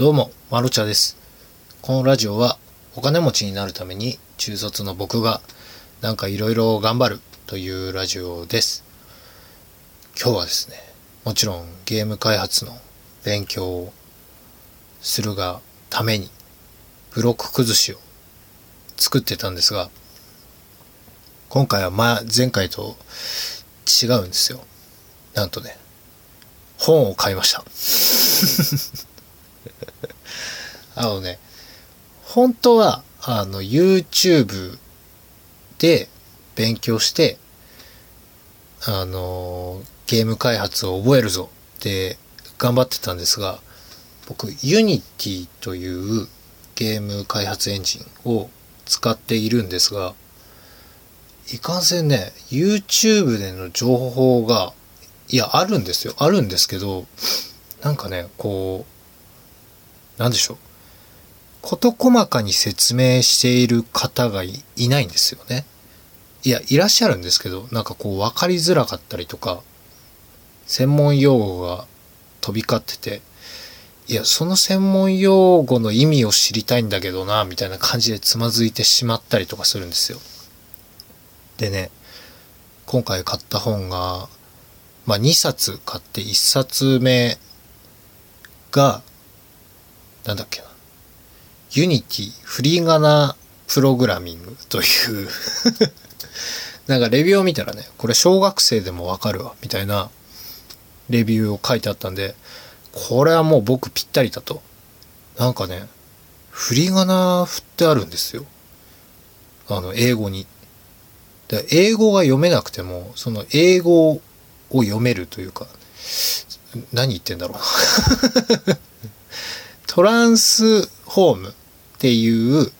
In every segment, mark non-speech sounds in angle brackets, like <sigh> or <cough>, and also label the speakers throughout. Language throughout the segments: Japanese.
Speaker 1: どうも、まろちゃです。このラジオはお金持ちになるために中卒の僕がなんかいろいろ頑張るというラジオです。今日はですね、もちろんゲーム開発の勉強をするがためにブロック崩しを作ってたんですが、今回はまあ前回と違うんですよ。なんとね、本を買いました。<laughs> あのね、本当は、あの、YouTube で勉強して、あの、ゲーム開発を覚えるぞって頑張ってたんですが、僕、Unity というゲーム開発エンジンを使っているんですが、いかんせんね、YouTube での情報が、いや、あるんですよ。あるんですけど、なんかね、こう、なんでしょう。事細かに説明している方がいいないんですよね。いや、いらっしゃるんですけど、なんかこう分かりづらかったりとか、専門用語が飛び交ってて、いや、その専門用語の意味を知りたいんだけどな、みたいな感じでつまずいてしまったりとかするんですよ。でね、今回買った本が、まあ2冊買って1冊目が、なんだっけな。ユニティフリーガナプログラミングという <laughs> なんかレビューを見たらね、これ小学生でもわかるわ、みたいなレビューを書いてあったんで、これはもう僕ぴったりだと。なんかね、振り仮名振ってあるんですよ。あの、英語に。で英語が読めなくても、その英語を読めるというか、何言ってんだろうな。トランスフォームっていう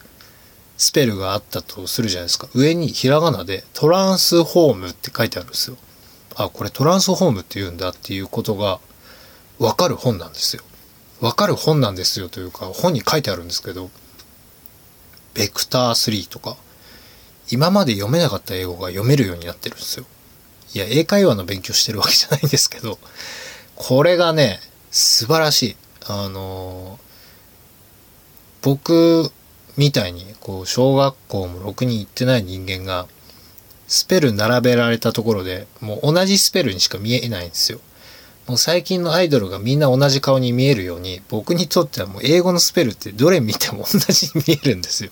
Speaker 1: スペルがあったとするじゃないですか。上にひらがなでトランスフォームって書いてあるんですよ。あ、これトランスフォームって言うんだっていうことがわかる本なんですよ。わかる本なんですよというか、本に書いてあるんですけど、ベクター3とか、今まで読めなかった英語が読めるようになってるんですよ。いや、英会話の勉強してるわけじゃないんですけど、これがね、素晴らしい。あの僕みたいに、こう、小学校もろくに行ってない人間が、スペル並べられたところで、もう同じスペルにしか見えないんですよ。もう最近のアイドルがみんな同じ顔に見えるように、僕にとってはもう英語のスペルってどれ見ても同じに見えるんですよ。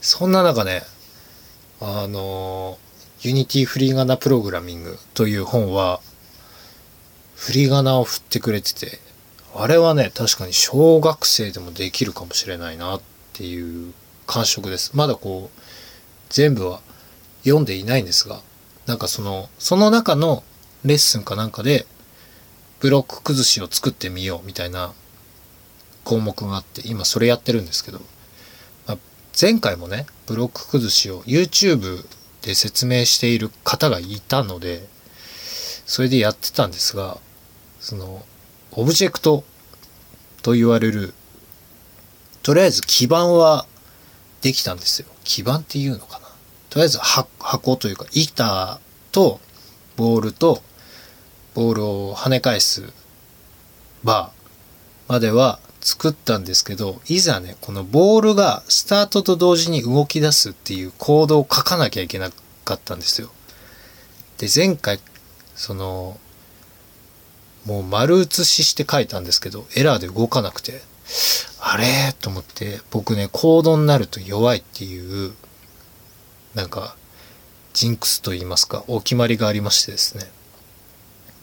Speaker 1: そんな中ね、あの、ユニティフリーガナプログラミングという本は、振り仮名を振ってくれてて、あれはね、確かに小学生でもできるかもしれないなっていう感触です。まだこう、全部は読んでいないんですが、なんかその、その中のレッスンかなんかで、ブロック崩しを作ってみようみたいな項目があって、今それやってるんですけど、まあ、前回もね、ブロック崩しを YouTube で説明している方がいたので、それでやってたんですが、その、オブジェクトと言われる、とりあえず基板はできたんですよ。基板っていうのかな。とりあえず箱というか板とボールとボールを跳ね返すバーまでは作ったんですけど、いざね、このボールがスタートと同時に動き出すっていうコードを書かなきゃいけなかったんですよ。で、前回、その、もう丸写しして書いたんですけど、エラーで動かなくて、あれ？と思って、僕ね、コードになると弱いっていう、なんか、ジンクスと言いますか、お決まりがありましてですね。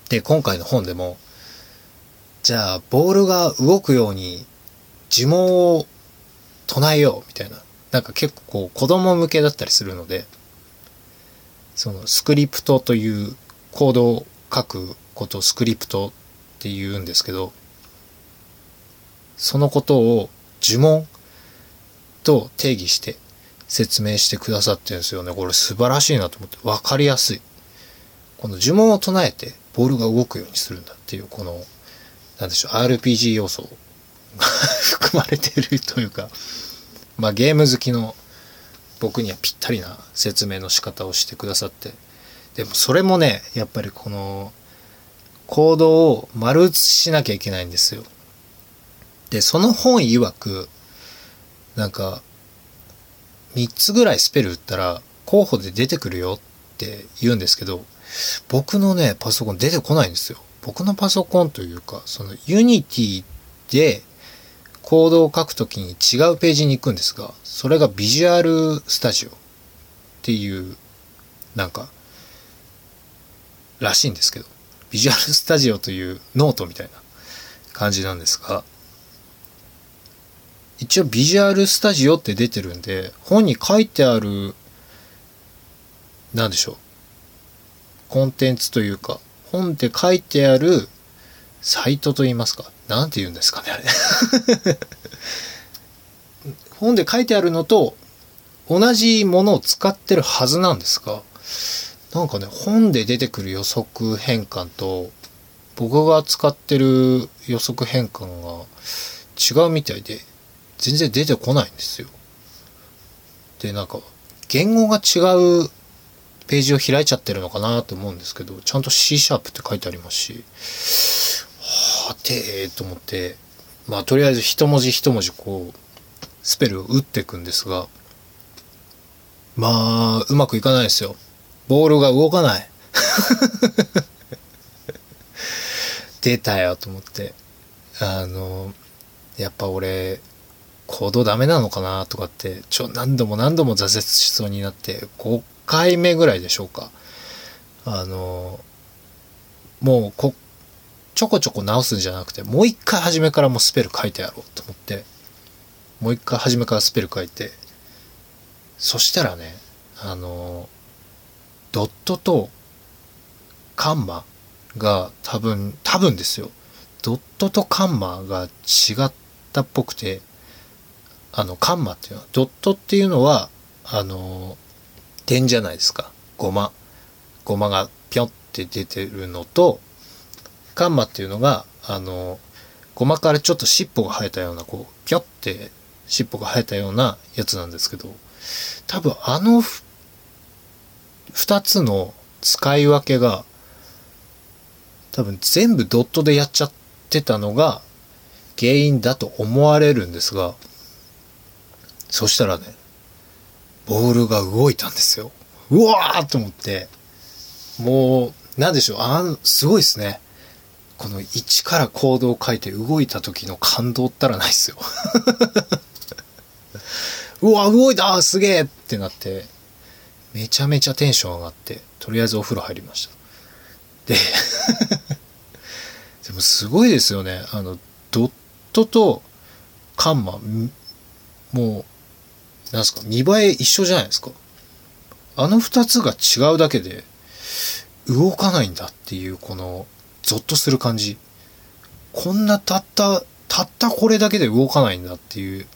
Speaker 1: で、今回の本でも、じゃあ、ボールが動くように呪文を唱えようみたいな。なんか結構こう子供向けだったりするので、そのスクリプトというコードを書くことをスクリプトって言うんですけど、そのことを呪文と定義して説明してくださってるんですよね。これ素晴らしいなと思って分かりやすい。この呪文を唱えてボールが動くようにするんだっていうこのなんでしょう、RPG 要素が含まれてるというか、まあゲーム好きの僕にはぴったりな説明の仕方をしてくださって、でもそれもね、やっぱりこのコードを丸写ししなきゃいけないんですよ。で、その本曰く、なんか、3つぐらいスペル打ったら候補で出てくるよって言うんですけど、僕のね、パソコン出てこないんですよ。僕のパソコンというか、その Unity でコードを書くときに違うページに行くんですが、それがビジュアルスタジオっていう、なんか、らしいんですけど、ビジュアルスタジオというノートみたいな感じなんですが、一応ビジュアルスタジオって出てるんで、本に書いてある、なんでしょう。コンテンツというか、本で書いてあるサイトと言いますか。なんて言うんですかね、あれ。<laughs> 本で書いてあるのと同じものを使ってるはずなんですが、なんかね、本で出てくる予測変換と、僕が使ってる予測変換が違うみたいで、全然出てこないんですよ。で、なんか、言語が違うページを開いちゃってるのかなと思うんですけど、ちゃんと C シャープって書いてありますし、はてーと思って、まあとりあえず一文字一文字こう、スペルを打っていくんですが、まあ、うまくいかないですよ。ボールが動かない。<laughs> 出たよと思って。あの、やっぱ俺、行動ダメなのかなとかって、ちょ、何度も何度も挫折しそうになって、5回目ぐらいでしょうか。あの、もうこ、ちょこちょこ直すんじゃなくて、もう一回初めからもうスペル書いてやろうと思って、もう一回初めからスペル書いて、そしたらね、あの、ドットとカンマが多分、多分ですよ。ドットとカンマが違ったっぽくて、あの、カンマっていうのは、ドットっていうのは、あの、点じゃないですか。ゴマ。ゴマがぴょって出てるのと、カンマっていうのが、あの、ゴマからちょっと尻尾が生えたような、こう、ぴょって尻尾が生えたようなやつなんですけど、多分あの二つの使い分けが、多分全部ドットでやっちゃってたのが原因だと思われるんですが、そしたらね、ボールが動いたんですよ。うわーと思って、もう、なんでしょう、あん、すごいですね。この1からコードを書いて動いた時の感動ったらないですよ。<laughs> うわ、動いたすげえってなって、めちゃめちゃテンション上がって、とりあえずお風呂入りました。で <laughs> でもすごいですよね。あの、ドットとカンマ、もう、なんすか、見栄え一緒じゃないですか。あの二つが違うだけで、動かないんだっていう、この、ゾッとする感じ。こんなたった、たったこれだけで動かないんだっていう、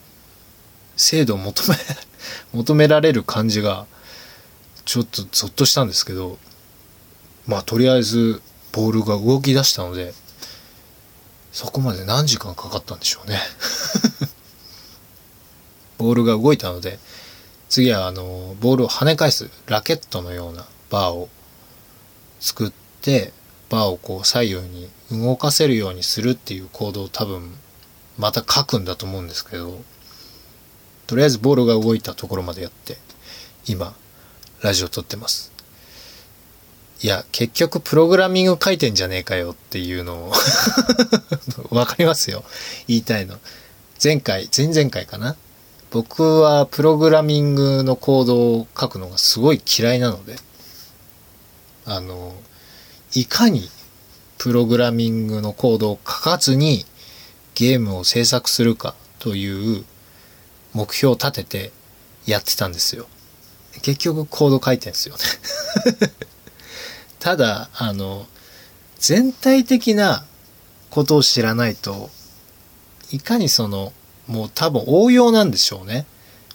Speaker 1: 精度を求め、<laughs> 求められる感じが、ちょっとゾッとしたんですけど、まあとりあえずボールが動き出したので、そこまで何時間かかったんでしょうね。<laughs> ボールが動いたので、次はあの、ボールを跳ね返すラケットのようなバーを作って、バーをこう左右に動かせるようにするっていうコードを多分また書くんだと思うんですけど、とりあえずボールが動いたところまでやって、今、ラジオ撮ってます。いや、結局プログラミング書いてんじゃねえかよっていうのを <laughs> わかりますよ。言いたいの。前回、前々回かな。僕はプログラミングのコードを書くのがすごい嫌いなので、あの、いかにプログラミングのコードを書かずにゲームを制作するかという目標を立ててやってたんですよ。結局コード書いてんすよね <laughs> ただ、あの、全体的なことを知らないと、いかにその、もう多分応用なんでしょうね。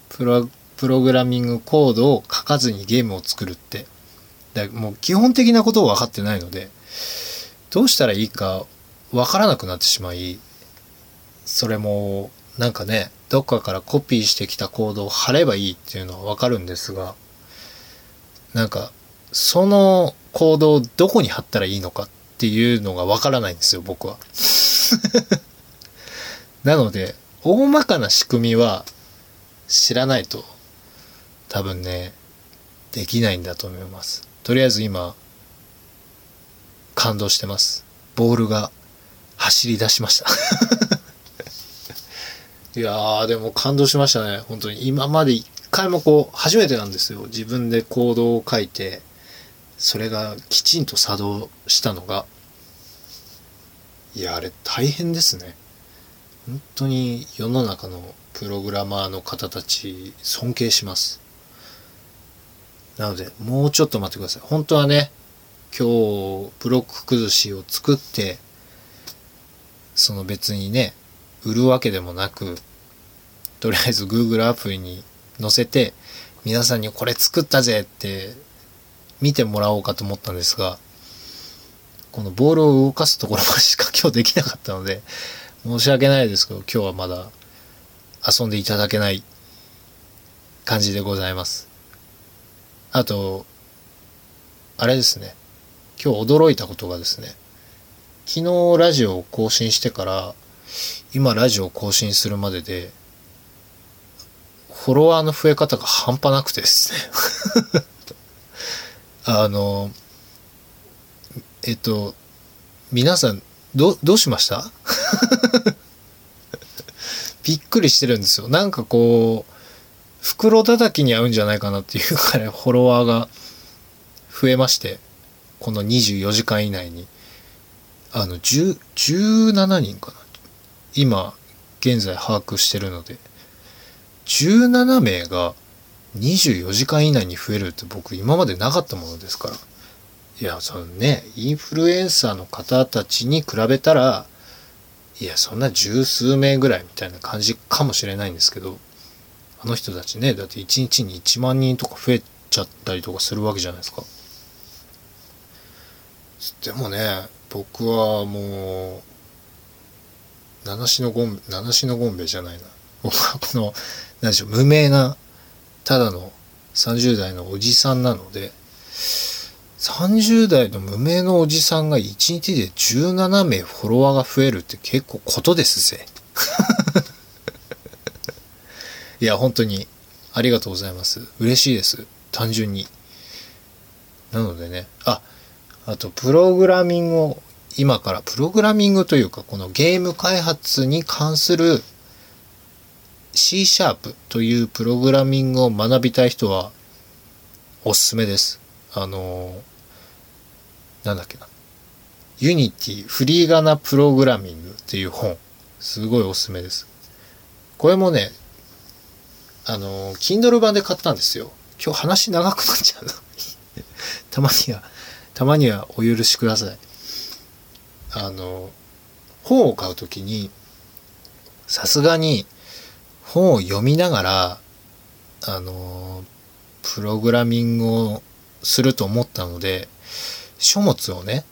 Speaker 1: プロ、プログラミングコードを書かずにゲームを作るって。だもう基本的なことを分かってないので、どうしたらいいか分からなくなってしまい、それも、なんかね、どっかからコピーしてきたコードを貼ればいいっていうのはわかるんですが、なんか、そのコードをどこに貼ったらいいのかっていうのがわからないんですよ、僕は。<laughs> なので、大まかな仕組みは知らないと多分ね、できないんだと思います。とりあえず今、感動してます。ボールが走り出しましたいやー、でも感動しましたね。本当に。今まで一回もこう、初めてなんですよ。自分でコードを書いて、それがきちんと作動したのが。いや、あれ大変ですね。本当に世の中のプログラマーの方たち尊敬します。なので、もうちょっと待ってください。本当はね、今日ブロック崩しを作ってその別にね売るわけでもなくとりあえず Google アプリに載せて皆さんにこれ作ったぜって見てもらおうかと思ったんですがこのボールを動かすところまでしか今日できなかったので申し訳ないですけど今日はまだ遊んでいただけない感じでございます。あとあれですね。今日驚いたことがですね、昨日ラジオを更新してから、今ラジオを更新するまでで、フォロワーの増え方が半端なくてですね <laughs> あの、えっと、皆さん、ど、どうしました？<laughs> びっくりしてるんですよ。なんかこう、袋叩きに合うんじゃないかなっていうくらい <laughs> フォロワーが増えまして。この24時間以内に、あの、10、17人かな？今、現在把握してるので、17名が24時間以内に増えるって僕今までなかったものですから。いや、そのね、インフルエンサーの方たちに比べたら、いや、そんな十数名ぐらいみたいな感じかもしれないんですけど、あの人たちね、だって1日に1万人とか増えちゃったりとかするわけじゃないですか。でもね僕はもう七種のゴン七種のゴンベじゃないな。僕 <laughs> はこの何でしょう無名なただの30代のおじさんなので30代の無名のおじさんが1日で17名フォロワーが増えるって結構ことですぜ。<laughs> いや本当にありがとうございます。嬉しいです。単純に。なのでね。ああと、プログラミングを、今からプログラミングというか、このゲーム開発に関する C シャープというプログラミングを学びたい人はおすすめです。あの、なんだっけな。ユニティフリーガナプログラミングっていう本。すごいおすすめです。これもね、あの、Kindle 版で買ったんですよ。今日話長くなっちゃうの <laughs> たまにはたまにはお許しください。あの、本を買うときに、さすがに本を読みながら、あの、プログラミングをすると思ったので、書物をね、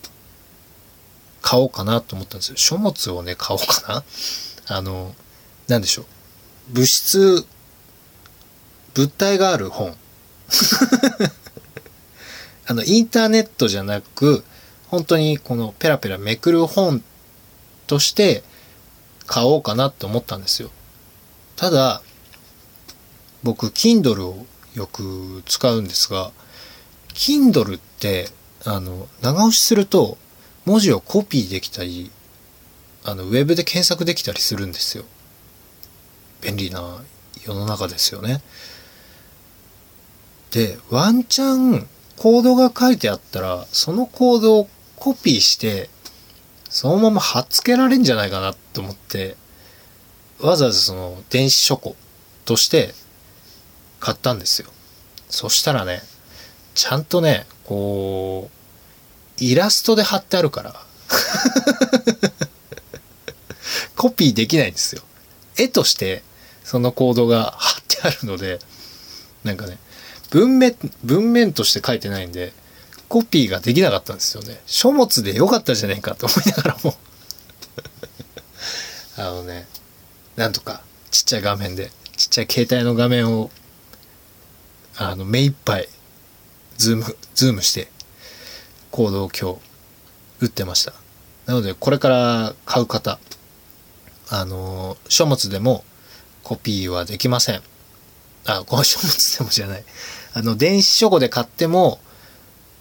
Speaker 1: 買おうかなと思ったんですよ。書物をね、買おうかな。あの、なんでしょう。物質、物体がある本。<laughs> あの、インターネットじゃなく、本当にこのペラペラめくる本として買おうかなって思ったんですよ。ただ、僕、Kindle をよく使うんですが、Kindle って、あの、長押しすると文字をコピーできたり、あの、ウェブで検索できたりするんですよ。便利な世の中ですよね。で、ワンチャンコードが書いてあったら、そのコードをコピーして、そのまま貼っつけられんじゃないかなと思って、わざわざその電子書庫として買ったんですよ。そしたらね、ちゃんとね、こう、イラストで貼ってあるから <laughs> コピーできないんですよ。絵としてそのコードが貼ってあるので、なんかね、文面、文面として書いてないんで、コピーができなかったんですよね。書物でよかったじゃねえかと思いながらも <laughs> あのね、なんとかちっちゃい画面で、ちっちゃい携帯の画面を、あの、目いっぱい、ズーム、ズームして、コードを今日、打ってました。なので、これから買う方、あの、書物でもコピーはできません。あ、この書物でもじゃない。あの、電子書籍で買っても、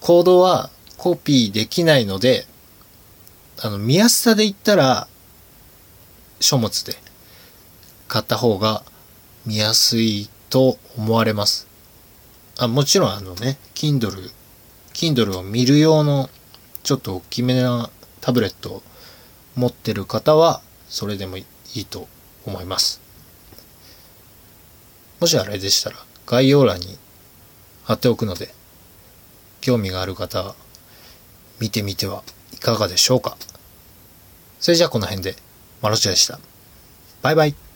Speaker 1: コードはコピーできないので、あの、見やすさで言ったら、書物で買った方が見やすいと思われます。あもちろんあのね、Kindle、Kindle を見る用のちょっと大きめなタブレットを持ってる方は、それでもいいと思います。もしあれでしたら、概要欄に貼っておくので、興味がある方見てみてはいかがでしょうか。それじゃあこの辺で、マロチでした。バイバイ。